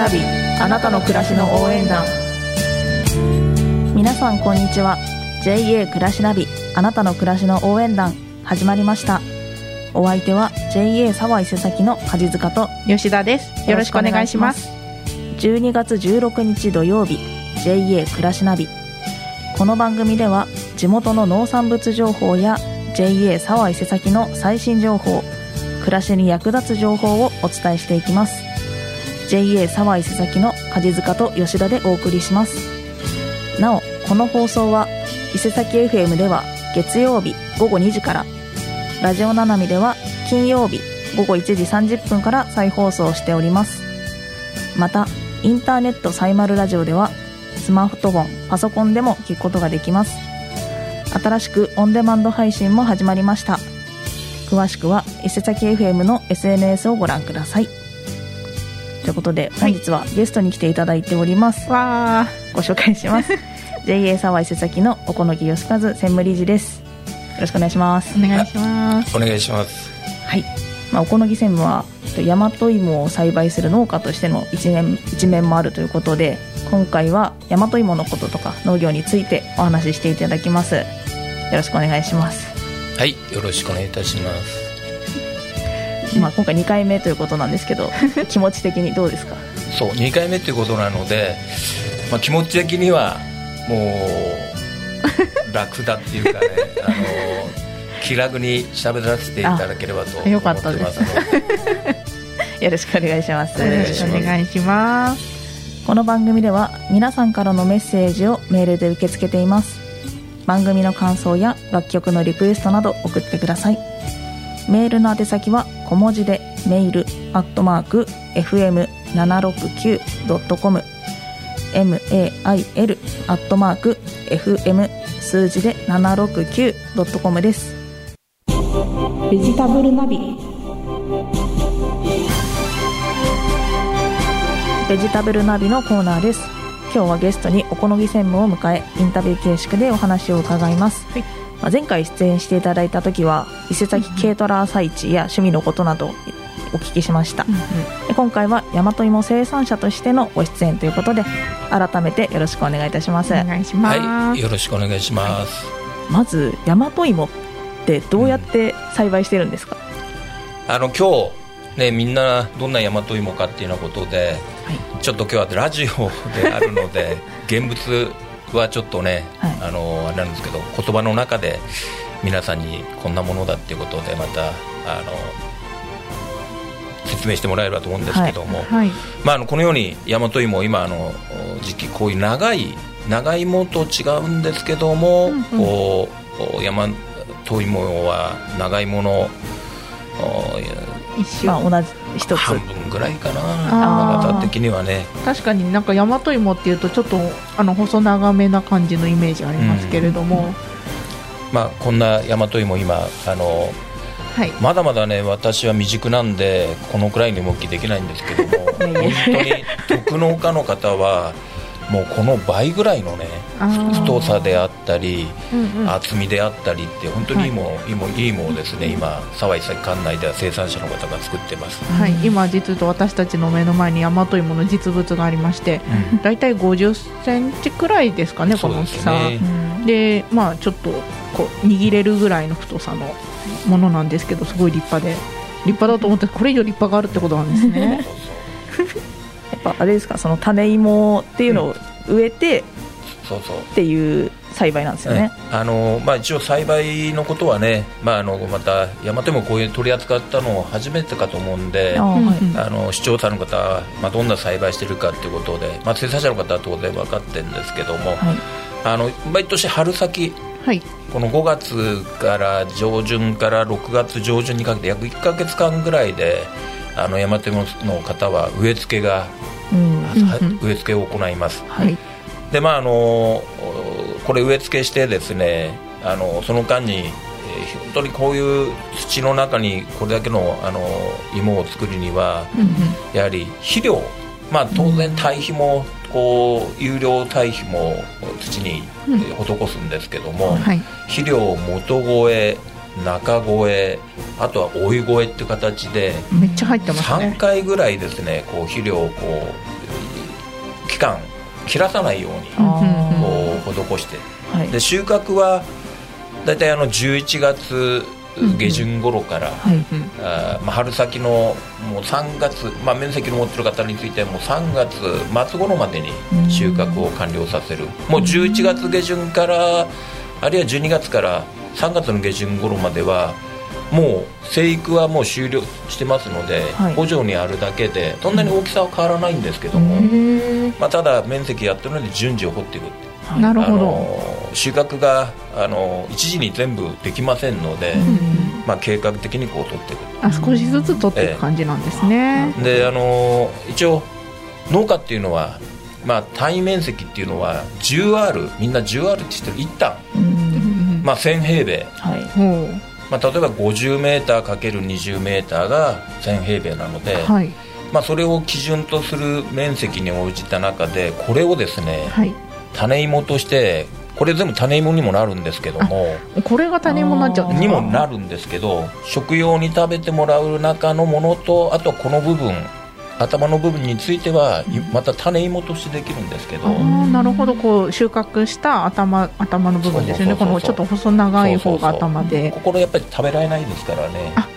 ナビあなたの暮らしの応援団。皆さんこんにちは。JA 暮らしナビあなたの暮らしの応援団始まりました。お相手は JA 沢井瀬崎の梶塚と吉田です。よろしくお願いします。12月16日土曜日 JA 暮らしナビ。この番組では地元の農産物情報や JA 沢井瀬崎の最新情報暮らしに役立つ情報をお伝えしていきます JA 沢井瀬崎の梶塚と吉田でお送りします。なおこの放送は伊勢崎 FM では月曜日午後2時からラジオななみでは金曜日午後1時30分から再放送しております。またインターネットサイマルラジオではスマートフォンパソコンでも聞くことができます。新しくオンデマンド配信も始まりました。詳しくは伊勢崎 FM の SNS をご覧ください。ことで本日はゲストに来ていただいております、わご紹介します。JA 沢井瀬崎の小此木義和専務理事です。よろしくお願いします。ーお願いします。お願いします。はい、まあ、お好み専務はえっと大和芋を栽培する農家としての一面一面もあるということで今回は大和芋のこととか農業についてお話ししていただきます。よろしくお願いします、はい。よろしくお願いいたしますまあ、今回2回目ということなんですけど 気持ち的にどうですか？そう2回目っていうことなので、まあ、気持ち的にはもう 楽だっていうかねあの気楽に喋らせていただければと思ってよかったです。ます。よろしくお願いします。お願いします。お願いします。この番組では皆さんからのメッセージをメールで受け付けています。番組の感想や楽曲のリクエストなど送ってくださいメールの宛先は小文字でメールアットマーク FM769.com mail アットマーク FM 数字で 769.com です。ベジタブルナビ。ベジタブルナビのコーナーです。今日はゲストにお好み専務を迎えインタビュー形式でお話を伺います、はいまあ、前回出演していただいた時は伊勢崎軽トラ朝市や趣味のことなどお聞きしました、で今回は大和芋生産者としてのご出演ということで改めてよろしくお願いいたします。お願いします、はいよろしくお願いします、まず大和芋ってどうやって栽培してるんですか、あの今日ねみんなどんな大和芋かっていうようなことではい。ちょっと今日はラジオであるので 現物はちょっとね、はい。あのあれなんですけど言葉の中で皆さんにこんなものだっていうことでまたあの説明してもらえればと思うんですけども、はい。まあ、あのこのように大和芋今あの時期こういう長い長芋と違うんですけども、うんうん。こう大和芋は長芋のお一緒、まあ同じ一つ。半分ぐらいかな。長さ的にはね。確かになんか大和芋っていうとちょっとあの細長めな感じのイメージありますけれども、まあ、こんな大和芋今あのはい。まだまだね私は未熟なんでこのくらいの動きできないんですけども。本当に特農家の方はもうこの倍ぐらいのね太さであったりうんうん。厚みであったりって本当にいい。もの、いいものいいもですね今沢井崎管内では生産者の方が作ってます、はい、今実は私たちの目の前に大和芋の実物がありましてだいたい5 0センチくらいですかねこの大きさ。ですねでまあちょっとこう握れるぐらいの太さのものなんですけどすごい立派で。立派だと思ってこれ以上立派があるってことなんですね やっぱあれですかその種芋っていうのを植えてそうそう。っていう栽培なんですよね、あのまあ、一応栽培のことはね、まあ、あのまた大和もこういう取り扱ったの初めてかと思うんでああはい。あの視聴者の方は、まあ、どんな栽培してるかということで、まあ、生産者の方は当然分かってるんですけども、はい。あの毎年春先はい。この5月から上旬から6月上旬にかけて約1か月間ぐらいであの山手の方は植え付けが、うんはうんうん。植え付けを行います。はい。でまああのこれ植え付けしてですねあのその間に、えー本当にこういう土の中にこれだけのあの芋を作るにはうんうん。やはり肥料まあ当然堆肥もこう有料堆肥も土にえー施すんですけども、はい。肥料元越え中越えあとは追い越えっていう形でめっちゃ入ってます3ね回ぐらいですねこう肥料をこう間切らさないようにあこう施して。ーはい。で収穫は大体あの11月下旬頃から、はいあーまあ、春先のもう3月、まあ、面積の持ってる方についてはもう3月末頃までに収穫を完了させる。もう11月下旬からあるいは12月から3月の下旬頃まではもう生育はもう終了してますので、はい。補助にあるだけでそんなに大きさは変わらないんですけども、まあ、ただ面積やってるので順次を掘っていくなるほど。の収穫があの一時に全部できませんので、まあ、計画的にこう取っていくあ少しずつ取っていく感じなんですね、であの一応農家っていうのは、まあ、単位面積っていうのは 10R みんな 10R って知ってる一旦、んまあ、1000平米、はい。ほまあ、例えば 50m×20m が1000平米なので、うはい。まあ、それを基準とする面積に応じた中でこれをですねはい。種芋としてこれ全部種芋にもなるんですけどもこれが種芋になっちゃうんですにかもなるんですけど食用に食べてもらう中のものとあとこの部分頭の部分についてはいまた種芋としてできるんですけど。なるほど。こう収穫した頭頭の部分ですよね。このちょっと細長い方が頭で。ここやっぱり食べられないですからね。あ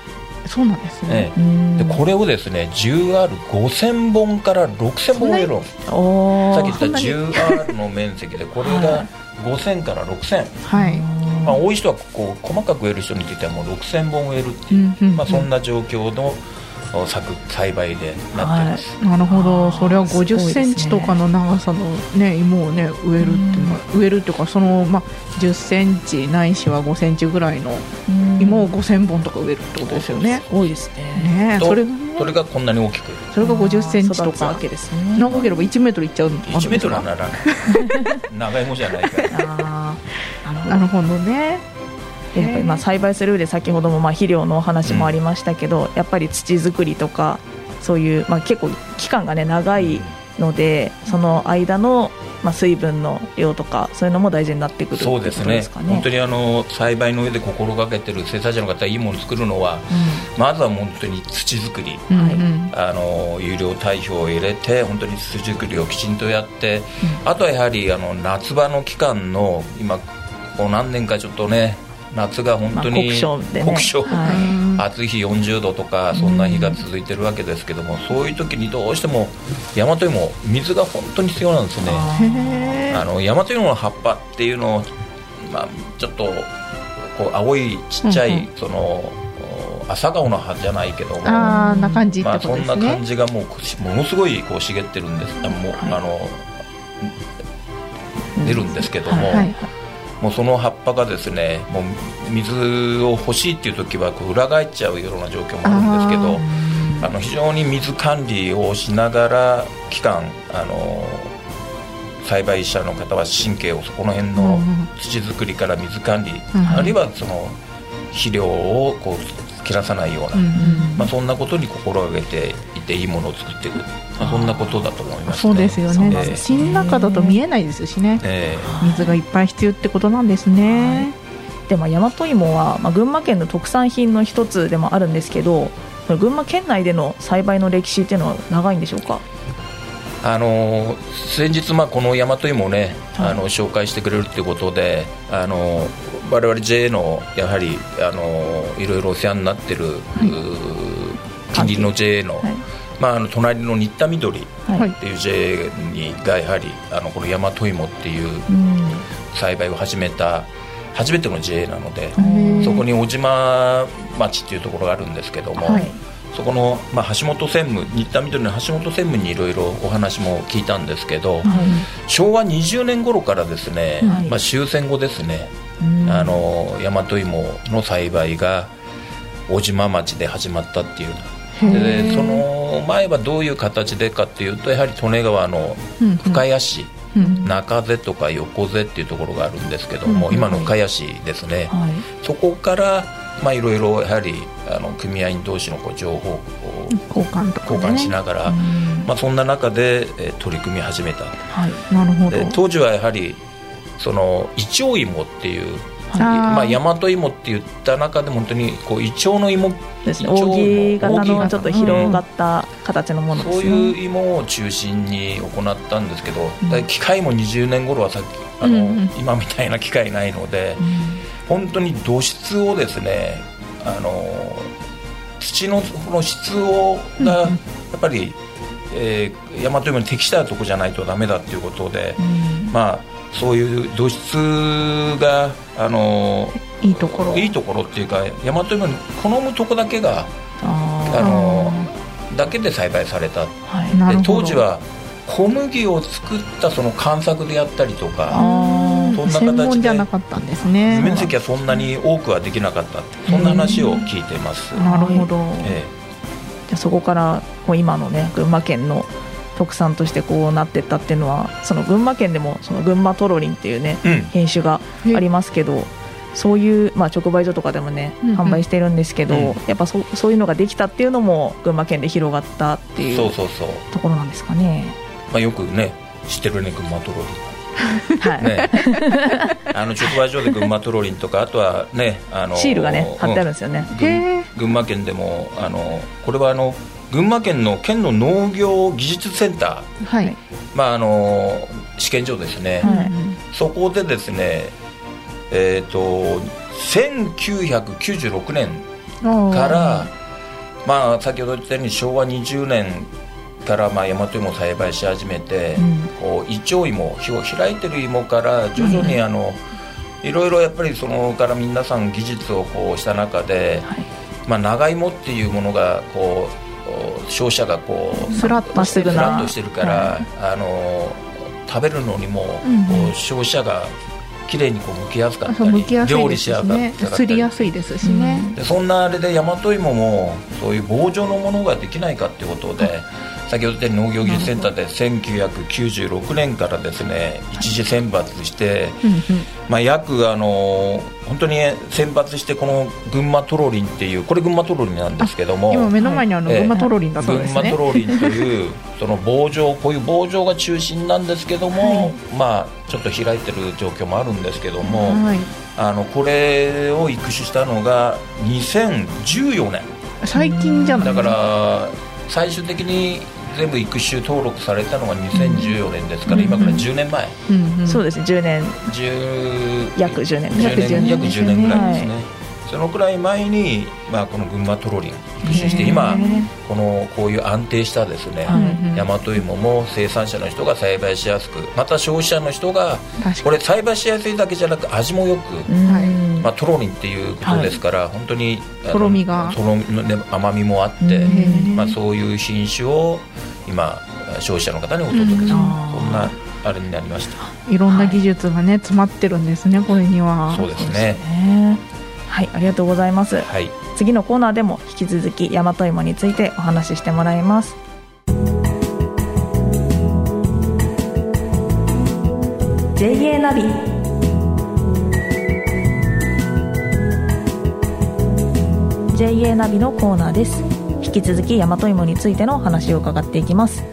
そうなんですね。えうん。えでこれをですね 10R5000 本から6000本植えるさっき言ったそんなに？10R の面積でこれはが5000から6000、はい。まあ、多い人はこう細かく植える人についてはもう6000本植えるっていう、まあ、そんな状況のお作栽培でなってます、なるほど。それはすごいですね。50センチとかの長さのね芋をね植えるっていうのは植えるっていうかそのまあ10センチないしは5センチぐらいのうん。芋を5000本とか植えるってことですよね。すごいですね。とねえそれそれがこんなに大きく。それが50センチとか。わけですね。長ければ1メートルいっちゃうのもある1メートルはならない。長芋じゃないから。なるほど。ねでやっぱりまあ栽培する上で先ほどもまあ肥料のお話もありましたけど、やっぱり土作りとかそういう、まあ、結構期間がね長いのでその間の、まあ、水分の量とかそういうのも大事になってくるそうですね。ね。本当にあの栽培の上で心がけてる生産者の方がいいものを作るのはまずは本当に土作り。うんはい。うんあの有料堆肥を入れて本当に土作りをきちんとやって、あとはやはりあの夏場の期間の今ここ何年かちょっとね夏が本当に、まあ酷暑でね。酷暑。はい。うん暑い日40度とかそんな日が続いてるわけですけども、そういう時にどうしても大和芋水が本当に必要なんですね。あの大和芋の葉っぱっていうのを、まあ、ちょっとこう青いちっちゃい、うんうん。その朝顔の葉じゃないけども。ああな感じってまあ、そんな感じがもうものすごいこう茂ってるんです。あもう、はい。あの出るんですけども、はいはいもうその葉っぱがですねもう水を欲しいっていう時はこう裏返っちゃうような状況もあるんですけどあの非常に水管理をしながら期間あの栽培者の方は神経をそこの辺のうん土作りから水管理、うんあるいはその肥料をこう切らさないような、うんうんまあ、そんなことに心がけていていいものを作っていく、まあ、そんなことだと思います、ね、そうですよね。なんで。す土の中だと見えないですしね。え水がいっぱい必要ってことなんですね。でも大和芋は、まあ、群馬県の特産品の一つでもあるんですけど群馬県内での栽培の歴史っていうのは長いんでしょうか？えあの先日、まあ、この大和芋をね、はい。あの紹介してくれるということであの我々 JA のやはりあのいろいろお世話になってる、うー近隣の JA の,、はい。まあ、あの隣の新田緑はい、はいってい。う JA にがやはりあのこの大和芋っていううん。栽培を始めた初めての JA なので、そこに小島町っていうところがあるんですけども、はい。そこの、まあ、橋本専務新田緑の橋本専務にいろいろお話も聞いたんですけど、昭和20年頃からですね、はい。まあ、終戦後ですね、うん。あの大和芋の栽培が小島町で始まったっていうでその前はどういう形でかっていうとやはり利根川のうん深谷市、うん中瀬とか横瀬っていうところがあるんですけども、うん今の深谷市ですね、はい。そこからまあいろいろやはりあの組合員同士のこう情報を交換とか交換しながら、うん。まあ、そんな中で、えー取り組み始めた。はい。なるほど。で当時はやはりそのイチョウ芋っていうまあ、大和芋って言った中でも本当にこうイチョウの芋。ですね。扇形のちょっと広がった形のものですね、そういう芋を中心に行ったんですけど、うん、機械も20年頃はさっきあの、うん、今みたいな機械ないので、うん、本当に土質をですねあの土のこの質をがやっぱり、えー、大和芋に適したとこじゃないとダメだっていうことで、まあそういう土質があのいいところ。いいところっていうか大和芋に好むとこだけがあのだけで栽培された、はい、で当時は小麦を作ったその観察でやったりとかそんな形でじゃなかったんですね。面積はそんなに多くはできなかったそんな話を聞いてます。なるほど、ええ、じゃそこから今のね群馬県の特産としてこうなってったっていうのはその群馬県でもその群馬トロリンっていうね、うん、品種がありますけど、そういう、まあ、直売所とかでもね、うんうん、販売してるんですけど、うん、やっぱそそういうのができたっていうのも群馬県で広がったっていうところなんですかね。まあ、よくね知ってるね群馬トロリン。はい、ね、あの直売所で群馬トロリンとかあとはねあのシールがね貼ってあるんですよね、群馬県でもあのこれはあの群馬県の県の農業技術センター、はい、まああの試験場ですね、はい、そこでですねえっ、ー、と1996年から、まあ、先ほど言ったように昭和20年からまあ大和芋を栽培し始めて、うん、こうイチョウ芋火を開いてる芋から徐々にあの、うん、いろいろやっぱりそのから皆さん技術をこうした中で、はい、まあ、長芋っていうものがこう消費者がこうスラッとしてるから、はい、あの食べるのにも、うん、消費者が綺麗にこう剥きやすかったり、料理しやすかったりすりやすいですしね、うん、でそんなあれで大和芋もそういう棒状のものができないかっていうことで、先ほど言った農業技術センターで1996年からですね一次選抜して、まあ、約あの本当に選抜してこの群馬トロリンっていうこれ群馬トロリンなんですけども今目の前にあの群馬トロリンだそうですね、群馬トロリンというその棒状こういう棒状が中心なんですけども、はい、まあちょっと開いてる状況もあるんですけども、はい、あのこれを育種したのが2014年。最近じゃないだから最終的に全部育種登録されたのが2014年ですから、うん、今から10年前、うんうん、そうですね10年。10約10年。約10年。約10年ぐらいですね、はい、そのくらい前に、まあ、この群馬トロリン育種して今このこういう安定したですね、大和芋も生産者の人が栽培しやすくまた消費者の人がこれ栽培しやすいだけじゃなく味もよく、まあ、トロリンっていうことですから、はい、本当にとろみが。とろみの甘みもあって、まあ、そういう品種を今消費者の方にお届けする、そんなあれになりました。いろんな技術がね、詰まってるんですねこれには。そうですね。はいありがとうございます、はい、次のコーナーでも引き続き大和芋についてお話ししてもらいます。JA ナビ JA ナビのコーナーです。引き続き大和芋についての話を伺っていきます。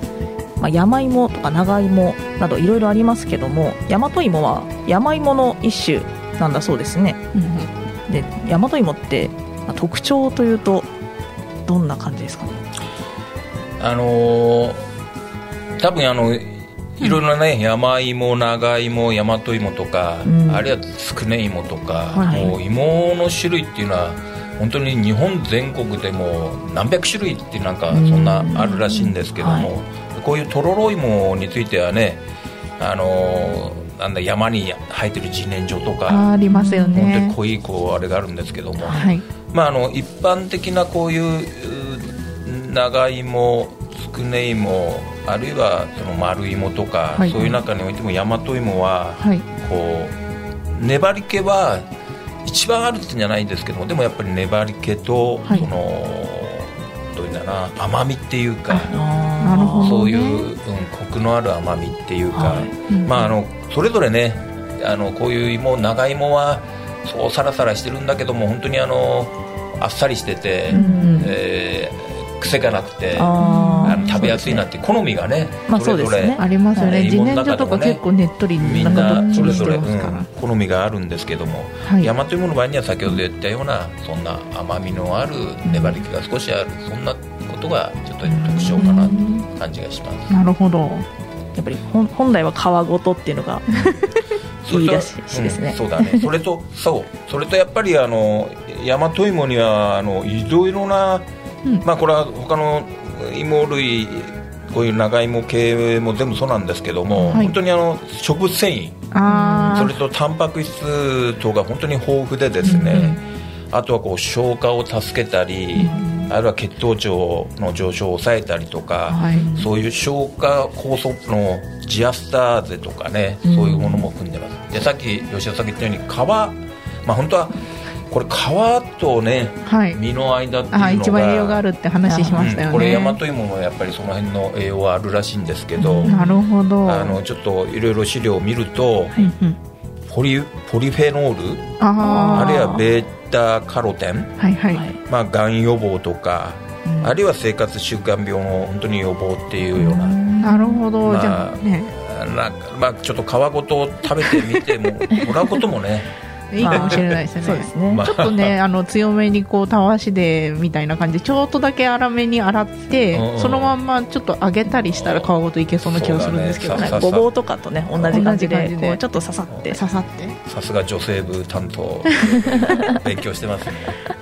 まあ、山芋とか長芋などいろいろありますけども大和芋は山芋の一種なんだそうですね、うんで大和芋って、まあ、特徴というとどんな感じですか？ねあのー、多分あのいろいろなね、うん、山芋長芋大和芋とか、うん、あるいはつくね芋とか、はい、もう芋の種類っていうのは本当に日本全国でも何百種類ってなんかそんなあるらしいんですけども、はい、こういうとろろ芋についてはねあのーなんだ山に生えてる自然薯とかありますよね。本当に濃いこうあれがあるんですけども、はい、まあ、あの一般的なこういう長芋つくね芋あるいはその丸芋とか、はい、そういう中においても大和芋は、はい、こう粘り気は一番あるってんじゃないんですけどもでもやっぱり粘り気と、そのどういうんだな甘みっていうかそういう、うん、コクのある甘みっていうか、まああのそれぞれねあのこういう芋長芋はそうサラサラしてるんだけども本当にあのあっさりしてて、うん、えー、癖がなくて食べやすいなって好みがね、まあそうですね。ありますよね、はい自然薯とか結構ねっとりみんなそれぞれ、好みがあるんですけども、はい。大和芋の場合には先ほど言ったようなそんな甘みのある粘り気が少しあるそんなことがちょっと特徴かなという感じがします。なるほど。やっぱり本本来は皮ごとっていうのが いいらしいですね。うんそうだね。それと そう。それとやっぱりあの大和芋にはあのいろいろな、うん。まあこれは他の芋類こういう長芋系も全部そうなんですけども、はい。本当にあの植物繊維。あそれとタンパク質等が本当に豊富でですね、あとはこう消化を助けたり、あるいは血糖値の上昇を抑えたりとか、はい。そういう消化酵素のジアスターゼとかね、うん。そういうものも含んでます。でさっき吉田さんが言ったように皮、まあ、本当はこれ皮とねはい。実の間っていうのがあ一番栄養があるって話しましたよね、うん。これ大和芋もやっぱりその辺の栄養はあるらしいんですけど、なるほど。あのちょっといろいろ資料を見ると、うんうん。ポリポリフェノールあー。あるいはベータカロテン、はいはい、はい。まあ、がん予防とか、うん。あるいは生活習慣病の本当に予防っていうような、なるほど、まあじゃあね。なんかまあ、ちょっと皮ごと食べてみてももらうこともね いいかもしれないですね。そうですね、まあちょっとねあ。の強めにこうたわしでみたいな感じでちょっとだけ粗めに洗って、そのまんまちょっと揚げたりしたら皮ごといけそうな気がするんですけど。ね。ごぼうとかとね同じ感じでちょっと刺さって。刺さって。さすが女性部担当勉強してますね。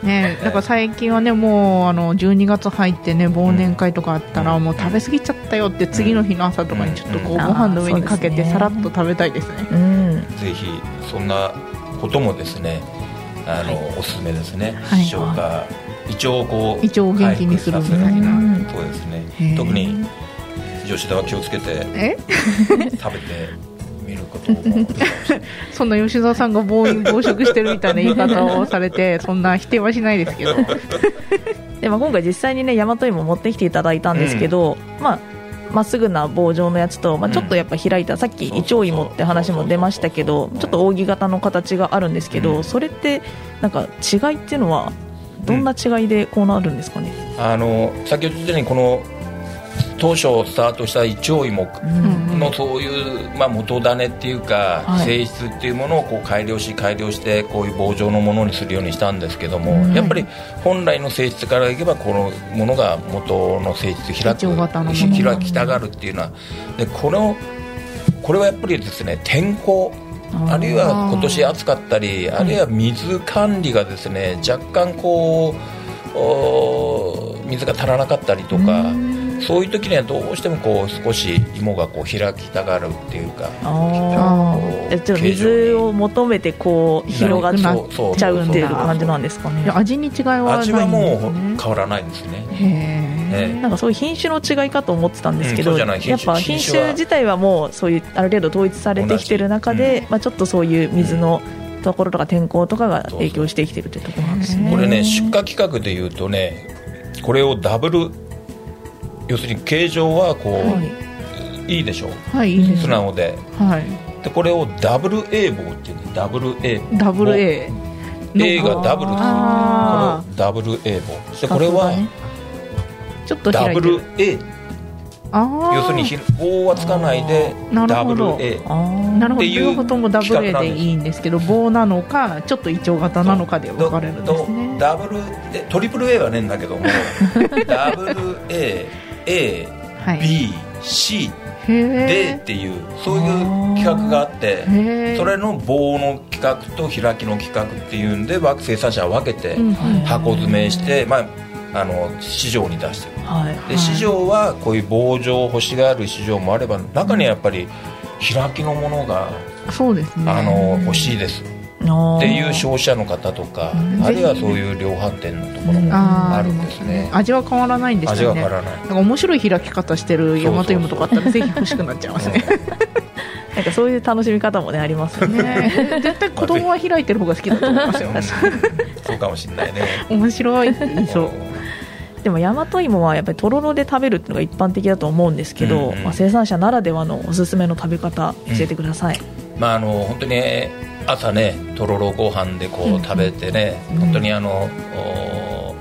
ねだから最近はねもうあの12月入ってね忘年会とかあったら、うん。もう食べ過ぎちゃったよって次の日の朝とかにちょっとこう、うん。ご飯の上にかけてさらっと食べたいですね。うん。ぜひそんなこともですねあの、おすすめですね、はい。消化胃腸をこう胃腸を元気にするみたいな。うんそうですね。特に吉田は気をつけてえ？食べてみることもいいかもしれないそんな吉沢さんが暴飲暴食してるみたいな言い方をされてそんな否定はしないですけど。で、まあ、今回実際にね大和芋持ってきていただいたんですけど、まあまっすぐな棒状のやつと、まあ、ちょっとやっぱ開いた、さっきイチョウ芋って話も出ましたけどちょっと扇形の形があるんですけど、うん。それってなんか違いっていうのはどんな違いでこうなるんですかね、あの先ほど言ったようにこの当初スタートしたイチョウ芋ん。のそういう、まあ、元種っていうか、はい。性質っていうものをこう改良し改良してこういう棒状のものにするようにしたんですけども、うん。やっぱり本来の性質からいけばこのものが元の性質開く開きたがるっていうのは。でこのこれはやっぱりですね天候あるいは今年暑かったりあるいは水管理がですね若干こうお水が足らなかったりとかそういう時にはどうしてもこう少し芋がこう開きたがるっていうか水を求めてこう広がっちゃうっていう感じなんですかね。味に違いはないんですね。味はもう変わらないですね。へえ。ねなんかそういう品種の違いかと思ってたんですけど、うんやっぱ品品種自体はもうそういうある程度統一されてきてる中で、まあ、ちょっとそういう水のところとか天候とかが影響してきてるというところなんですね。これね出荷規格でいうとねこれをダブル要するに形状はこう、はい。い、いでしょう。はいいい素直で。はい。でこれをダブル A 棒っていうんですダブル A 棒ダブル A の A がダブル。ですあこれをダブル A 棒でこれはちょっとダブル A 要するにひ棒はつかないでなるダブルほど A なるほど。っていう両方ともダブル A でいいんですけど棒なのかちょっとイチョウ型なのかで分かれるんですとねダブルでトリプル A はねえんだけども ダブル A はい。A B C へ D えっていうそういう企画があってそれの棒の企画と開きの企画っていうんで生産者は分けてうん箱詰めして、まあ、あの市場に出してる。はいで市場はこういう棒状欲しがる市場もあれば中にはやっぱり開きのものが、そうですね。あの欲しいです。あっていう消費者の方とかうん。あるいはそういう量販店のところもあるんですね。味は変わらないんですよね。味は変わらない。なんか面白い開き方してる大和芋とかあったらぜひ欲しくなっちゃいますね。なんかそういう楽しみ方もねありますよね。ね絶対子供は開いてる方が好きだと思いますよ。そうかもしれないね。面白い。そう。でも大和芋はやっぱりとろろで食べるっていうのが一般的だと思うんですけど、うんうん。まあ、生産者ならではのおすすめの食べ方教えてください。まああの本当に朝ねとろろご飯でこう食べてね、うん。本当にあのお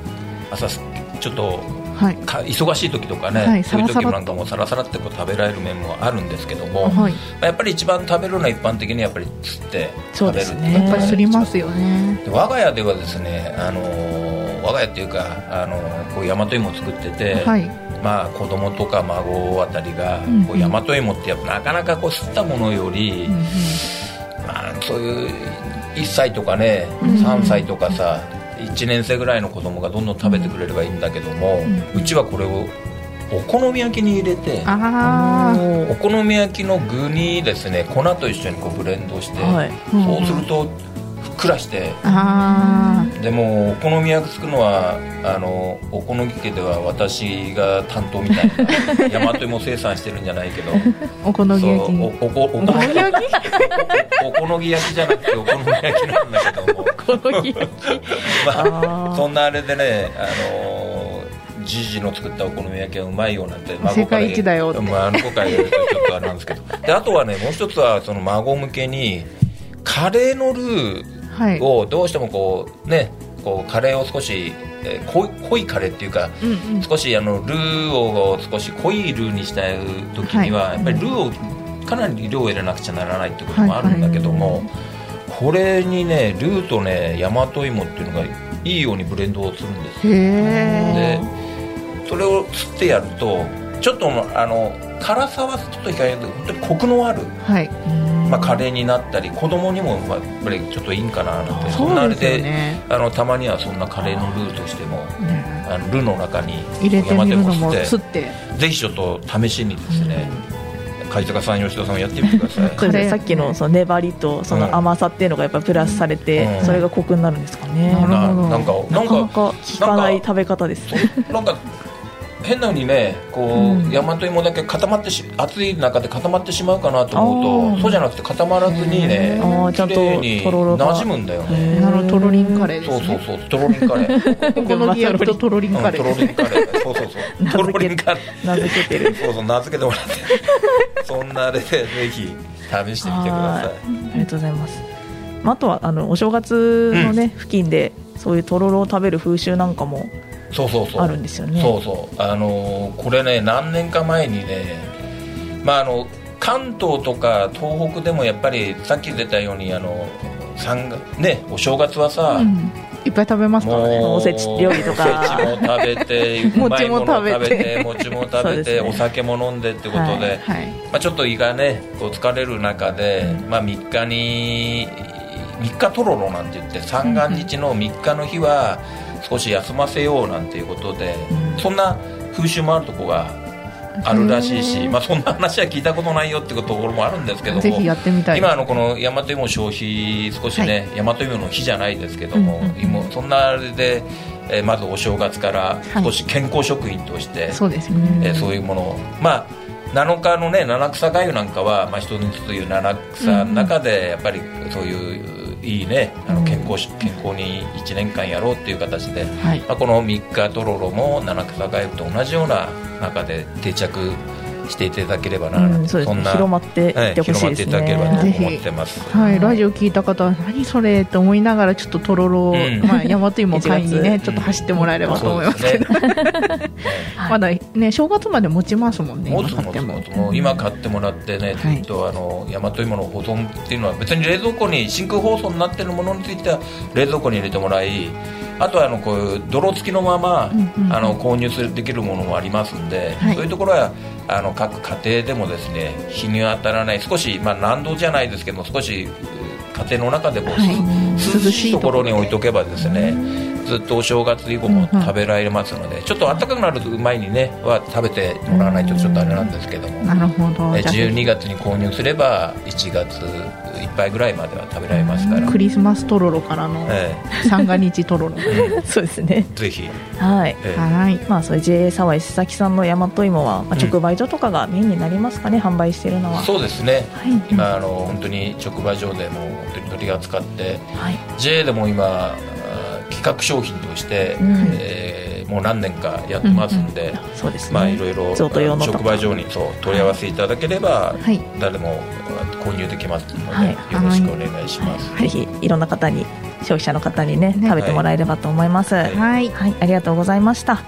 朝すちょっとはい。か忙しい時とかね、はいそういう時サラサラっとなんかもサラサラってこう食べられる麺もあるんですけども、はい。やっぱり一番食べるのは一般的にやっぱり釣って食べるってですねやっぱりいうのがすりますよね。で我が家ではですね、あのー我が家っていうか、あのーこう大和芋を作ってて、はい。まあ、子供とか孫あたりが、こう大和芋ってやっぱなかなかこう吸ったものより、まあ、そういう1歳とかね、うん。3歳とかさ1年生ぐらいの子供がどんどん食べてくれればいいんだけども、ううちはこれをお好み焼きに入れてあお好み焼きの具にですね粉と一緒にこうブレンドして、はい。そうするとくらして。でもお好み焼き作るのはあのお好み家では私が担当みたいな 大和芋生産してるんじゃないけど。お好み焼きおおこお好み焼き？お好み焼きじゃなくてお好み焼きなんだけども。まあそんなあれでねあのじじの作ったお好み焼きはうまいよなんて孫から世界一だよって。まあ、孫から言われるとちょっとあれなんですけど。であとはねもう一つはその孫向けにカレーのルーはいをどうしてもこうねこうカレーを少し、えー濃い濃いカレーっていうかうんうん。少しあのルーを少し濃いルーにしたい時には、はい。やっぱりルーをかなり量を入れなくちゃならないってこともあるんだけども、これにねルーとね大和芋っていうのがいいようにブレンドをするんですでえそれを吸ってやるとちょっとあの辛さはちょっと控えるけど本当にコクのある、はいまあ、カレーになったり子供にもまあやっぱりちょっといいんかななんて。そんなあれであのたまにはそんなカレーのルーとしてもねあのルーの中に入れてみるのも吸ってて。ぜひちょっと試しにですね、貝塚さん吉田さんもやってみてください。そうでさっきのその粘りとその甘さっていうのがやっぱプラスされて、うん。それがコクになるんですかね、なななんかななんかなかか効かない食べ方ですね。なんか変なふうにねこう、うん。大和芋だけ固まってし暑い中で固まってしまうかなと思うとそうじゃなくて固まらずにねあーちゃんと綺麗にとろろが。馴染むんだよね。なるほど。トロリンカレーでそうそうすねそうトロリンカレー。お好み焼きとトロリンうんカレー。ですねトロリンカレー。そうそうそう。トロリンカレー。名付けてる。そうそう名付けてもらって。そんなあれでぜひ試してみてくださはい。ありがとうございます、まあ、あとはあのお正月のね、付近でそういうとろろを食べる風習なんかもいそうそうそう。あるんですよね。そうそう。あのーこれね何年か前にねまああの関東とか東北でもやっぱりさっき出たようにあの三がねお正月はさ、うん。いっぱい食べますからねおせち料理とか。おせちも食べて 餅も食べて。餅も食べて、ね。お酒も飲んでってことで、はいはい。まあ、ちょっと胃がねこう疲れる中で、まあ、3日に3日とろろなんて言って三が日の3日の日は少し休ませようなんていうことで、うんそんな風習もあるとこがあるらしいし、まあ、そんな話は聞いたことないよっていうところもあるんですけどもぜひやってみたい。今あのこの大和芋消費少しね、大和芋の日じゃないですけども、うんうんそんなあれで、えーまずお正月からはい。少し健康食品として、そうですね。えーそういうものをまあ7日のね七草がゆなんかは、まあ、一つずつという七草の中でやっぱりそういういいねあの健康し、健康に1年間やろうっていう形で、はい。まあ、この3日とろろも七草がゆと同じような中で定着していただければな、うん、そうですね。んな広まっていはいってほしいです広まっていただければとねぜひ思ってます。はい、ラジオ聞いた方は何それって思いながらちょっととろろまあ、大和芋買いにね 1ちょっと走ってもらえればと思いますけど、ね。まだね正月まで持ちますもんね持つ持つ今買っても持つ。もう今買ってもらってね、ずはいっとあの大和芋の保存っていうのは別に冷蔵庫に真空包装になってるものについては冷蔵庫に入れてもらいあとはあのこういう泥付きのまま、うんうんあの購入するできるものもありますんで、はい。そういうところはあの各家庭でもですね日に当たらない少し、まあ、難度じゃないですけども少しう家庭の中でも、はい。涼しいところに置いとけばですねずっとお正月以降も食べられますので、ちょっと暖かくなる前にねは食べてもらわないとちょっとあれなんですけども、なるほど。えじゃあ12月に購入すれば1月いっぱいぐらいまでは食べられますから、クリスマスとろろからのえ三が日とろろそうですね。ぜひ、はい。ええ。はい。まあそういう JA 沢井須崎さんの大和芋は、まあ、直売所とかがメインになりますかね、販売しているのは。そうですね。はい。今あの本当に直売所でも本当に取り扱って。はい。JA でも今あ企画商品として、うん。えーもう何年かやってますんで、そうですね。まあいろいろ贈答用のとか。直売所にそう問い合わせいただければ、はい。誰も購入できますので、はい。よろしくお願いします、ぜひいろんな方に消費者の方にねね。食べてもらえればと思います、ははいい、ありがとうございました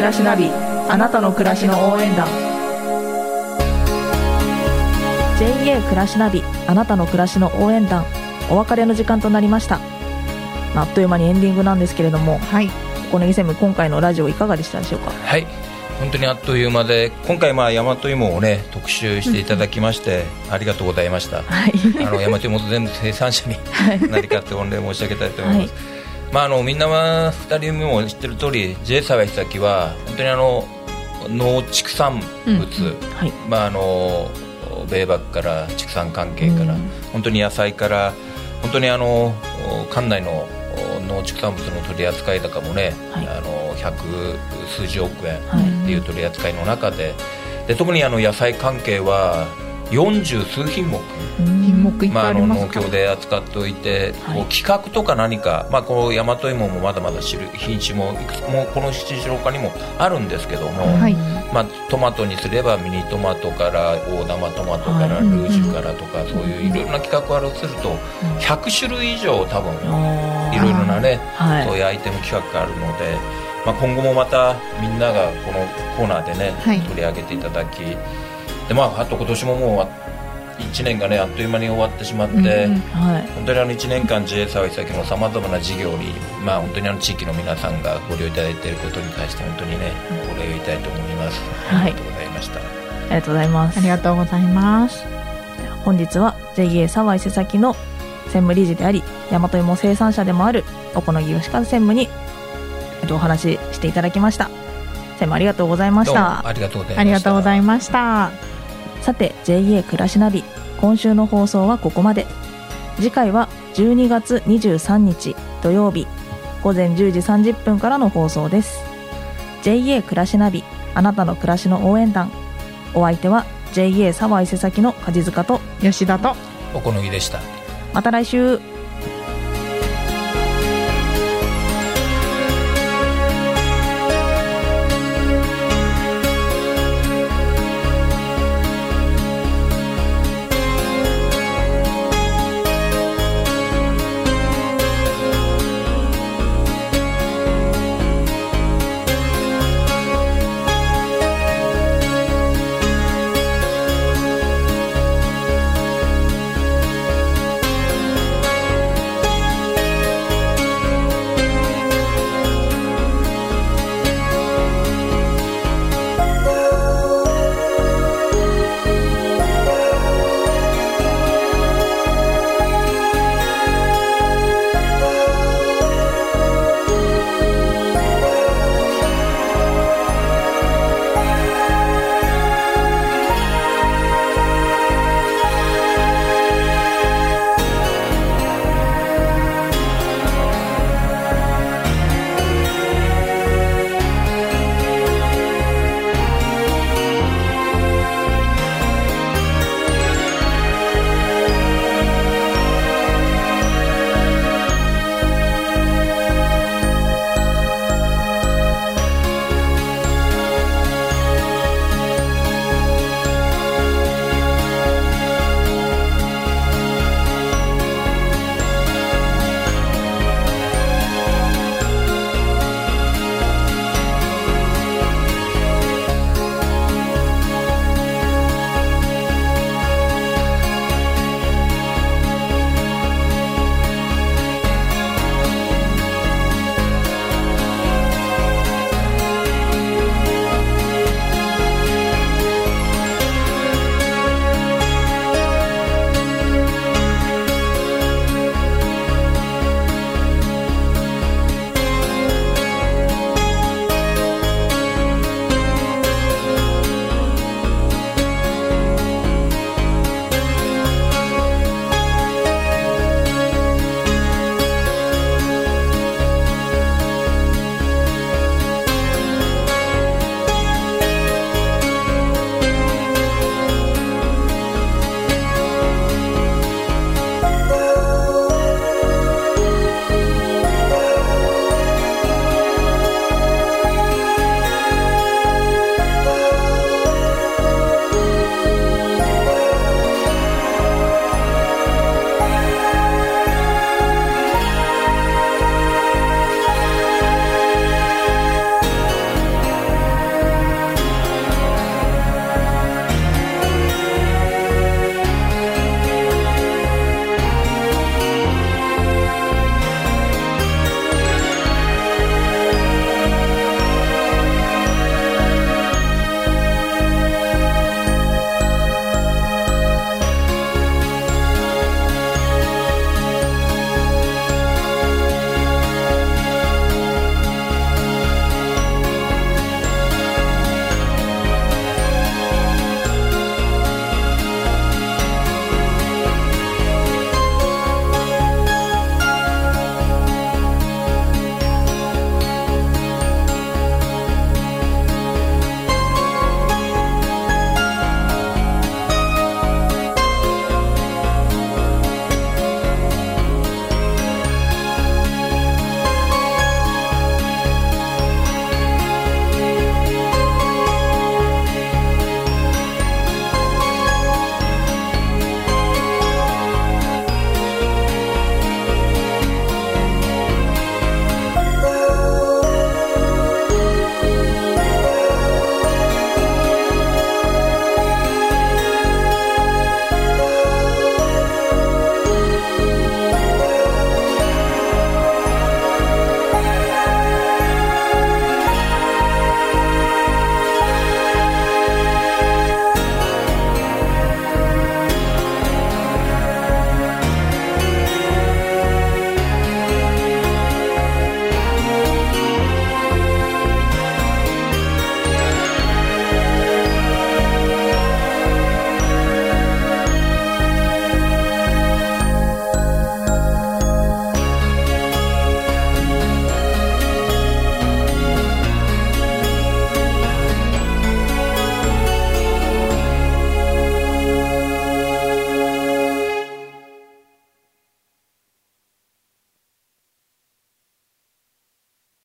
暮らしナビあなたの暮らしの応援団。JA 暮らしナビあなたの暮らしの応援団。お別れの時間となりました。あっという間にエンディングなんですけれども。はい。小ネギ専務今回のラジオいかがでしたでしょうか？はい。本当にあっという間で今回まあ大和芋をね特集していただきましてありがとうございました。はい。あの大和芋全部生産者に何かって御礼申し上げたいと思います、まあ、あのみんなは2人目も知ってる通り J 沢久木は本当にあの農畜産物、はい。まあ、あの米麦から畜産関係から、うん。本当に野菜から本当にあの館内の農畜産物の取り扱い高もね、はい。あの百数十億円はい。っていう取り扱いの中でで特にあの野菜関係は40数品目。まあ、あの農協で扱っておいて、はい。こう企画とか何か、まあ、この大和芋もまだまだ種類品種もいくつもこの七条他にもあるんですけども、はい。まあ、トマトにすればミニトマトから大玉トマトからはい。ルージュからとか、そういういろいろな企画をあるとすると100種類以上多分いろいろなね、はい。そういうアイテム企画があるので、まあ、今後もまたみんながこのコーナーでね、はい。取り上げていただきで、まあ、あと今年ももう1年がねあっという間に終わってしまって。うんうんはい。本当にあの1年間 JA 沢井先のさまざまな事業に、まあ、本当にあの地域の皆さんがご利用いただいていることに対して本当にねお礼を言いたいと思います、はい。ありがとうございました。ありがとうございます。ありがとうございます。本日は JA 沢井瀬崎の専務理事であり大和芋生産者でもある小此木義和専務にえっとお話ししていただきました。専務ありがとうございましどうもた。ありがとうございましたさて JA 暮らしナビ今週の放送はここまで。次回は12月23日土曜日午前10時30分からの放送です。JA 暮らしナビあなたの暮らしの応援団。お相手は JA 沢井瀬崎の梶塚と吉田とお好みでした。また来週